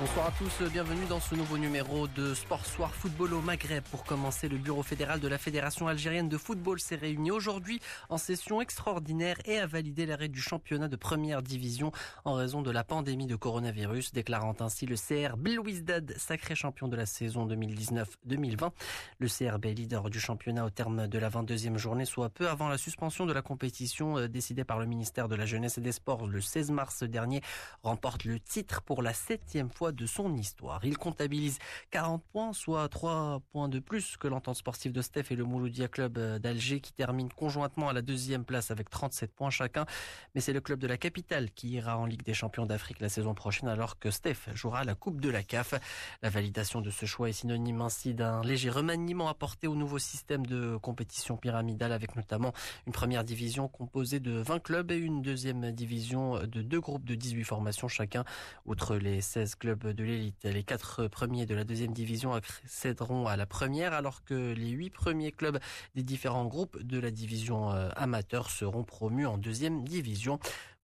Bonsoir à tous, bienvenue dans ce nouveau numéro de Sport Soir Football au Maghreb. Pour commencer, le bureau fédéral de la Fédération algérienne de football s'est réuni aujourd'hui en session extraordinaire et a validé l'arrêt du championnat de première division en raison de la pandémie de coronavirus, déclarant ainsi le CR Belouizdad sacré champion de la saison 2019-2020. Le CRB leader du championnat au terme de la 22e journée, soit peu avant la suspension de la compétition euh, décidée par le ministère de la Jeunesse et des Sports le 16 mars dernier, remporte le titre pour la septième fois de son histoire. Il comptabilise 40 points, soit 3 points de plus que l'entente sportive de Steph et le Mouloudia Club euh, d'Alger qui termine conjointement à la deuxième place avec 37 points chacun. Mais c'est le club de la capitale qui ira en Ligue des champions d'Afrique la saison prochaine alors que Steph jouera la Coupe de la CAF. La validation de ce choix est synonyme ainsi d'un léger remaniement apporté au nouveau système de compétition pyramidale avec notamment une première division composée de 20 clubs et une deuxième division de deux groupes de 18 formations chacun. Outre les 16 clubs de l'élite. Les quatre premiers de la deuxième division accéderont à la première, alors que les huit premiers clubs des différents groupes de la division euh, amateur seront promus en deuxième division.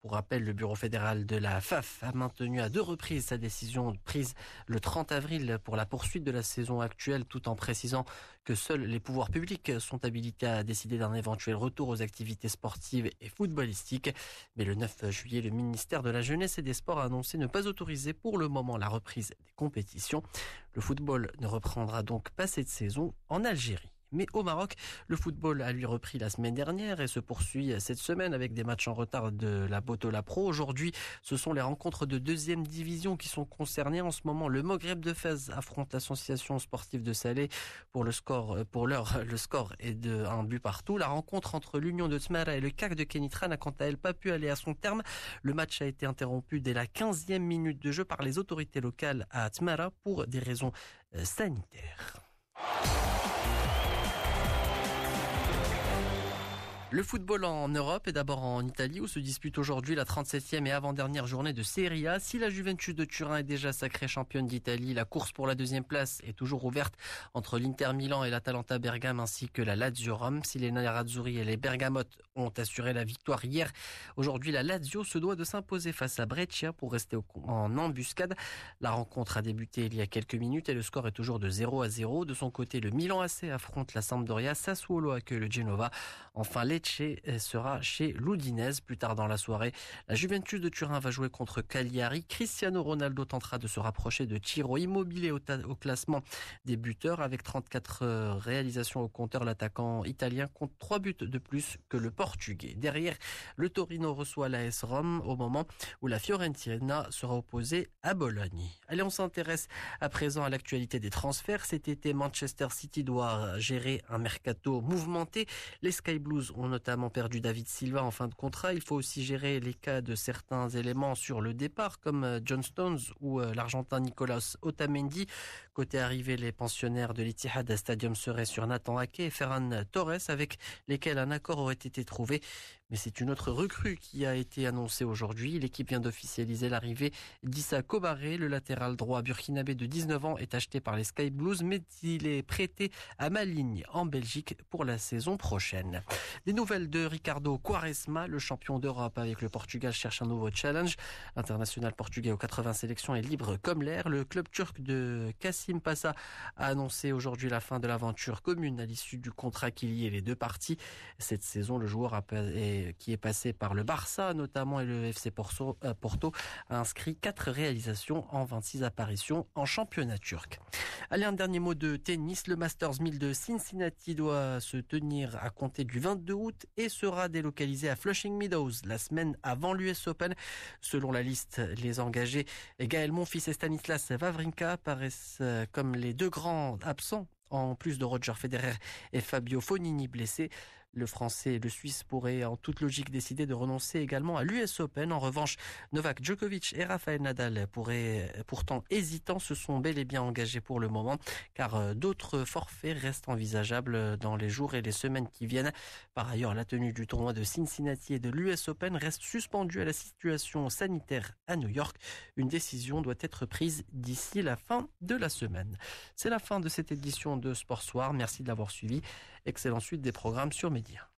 Pour rappel, le bureau fédéral de la FAF a maintenu à deux reprises sa décision prise le 30 avril pour la poursuite de la saison actuelle tout en précisant que seuls les pouvoirs publics sont habilités à décider d'un éventuel retour aux activités sportives et footballistiques. Mais le 9 juillet, le ministère de la Jeunesse et des Sports a annoncé ne pas autoriser pour le moment la reprise des compétitions. Le football ne reprendra donc pas cette saison en Algérie. Mais au Maroc, le football a lui repris la semaine dernière et se poursuit cette semaine avec des matchs en retard de la Botola Pro. Aujourd'hui, ce sont les rencontres de deuxième division qui sont concernées en ce moment. Le Moghreb de Fès affronte l'association sportive de Salé pour le score, pour l'heure, le score est de un but partout. La rencontre entre l'Union de Tmara et le CAC de Kenitra n'a quant à elle pas pu aller à son terme. Le match a été interrompu dès la 15e minute de jeu par les autorités locales à Tmara pour des raisons euh, sanitaires. Le football en Europe et d'abord en Italie où se dispute aujourd'hui la 37e et avant-dernière journée de Serie A. Si la Juventus de Turin est déjà sacrée championne d'Italie, la course pour la deuxième place est toujours ouverte entre l'Inter Milan et l'Atalanta Bergame ainsi que la Lazio Rome. Si les Nerazzurri et les Bergamotes ont assuré la victoire hier, aujourd'hui la Lazio se doit de s'imposer face à Breccia pour rester en embuscade. La rencontre a débuté il y a quelques minutes et le score est toujours de 0 à 0. De son côté, le Milan AC affronte la Sampdoria, Sassuolo accueille le Genova. Enfin, les sera chez l'Udinese plus tard dans la soirée. La Juventus de Turin va jouer contre Cagliari. Cristiano Ronaldo tentera de se rapprocher de Tiro Immobilier au, au classement des buteurs avec 34 euh, réalisations au compteur. L'attaquant italien compte 3 buts de plus que le portugais. Derrière, le Torino reçoit la S Rome au moment où la Fiorentina sera opposée à Bologne. Allez, on s'intéresse à présent à l'actualité des transferts. Cet été, Manchester City doit gérer un mercato mouvementé. Les Sky Blues ont notamment perdu David Silva en fin de contrat. Il faut aussi gérer les cas de certains éléments sur le départ, comme euh, John Stones ou euh, l'Argentin Nicolas Otamendi. Côté arrivée, les pensionnaires de l'Etihad Stadium seraient sur Nathan Ake et Ferran Torres, avec lesquels un accord aurait été trouvé. Mais c'est une autre recrue qui a été annoncée aujourd'hui. L'équipe vient d'officialiser l'arrivée d'Issa Kobaré, le latéral droit burkinabé de 19 ans, est acheté par les Sky Blues, mais il est prêté à Maligne en Belgique pour la saison prochaine. Des nouvelles de Ricardo Quaresma, le champion d'Europe avec le Portugal cherche un nouveau challenge. L'international portugais aux 80 sélections est libre comme l'air. Le club turc de Kassim Passa a annoncé aujourd'hui la fin de l'aventure commune à l'issue du contrat qui liait les deux parties. Cette saison, le joueur qui est passé par le Barça notamment et le FC Porto, euh, Porto a inscrit quatre réalisations en 26 apparitions en championnat turc. Allez, un dernier mot de tennis. Le Masters 1000 de Cincinnati doit se tenir à compter du 22 août et sera délocalisé à Flushing Meadows la semaine avant l'US Open. Selon la liste, les engagés Gaël Monfils et Stanislas Wawrinka paraissent euh, comme les deux grands absents en plus de Roger Federer et Fabio Fonini blessés. Le Français et le Suisse pourraient en toute logique décider de renoncer également à l'US Open. En revanche, Novak Djokovic et Rafael Nadal pourraient, pourtant hésitants, se sont bel et bien engagés pour le moment, car euh, d'autres forfaits restent envisageables dans les jours et les semaines qui viennent. Par ailleurs, la tenue du tournoi de Cincinnati et de l'US Open reste suspendue à la situation sanitaire à New York. Une décision doit être prise d'ici la fin de la semaine. C'est la fin de cette édition de Sport Soir. Merci de l'avoir suivi. Excellente suite des programmes sur Média.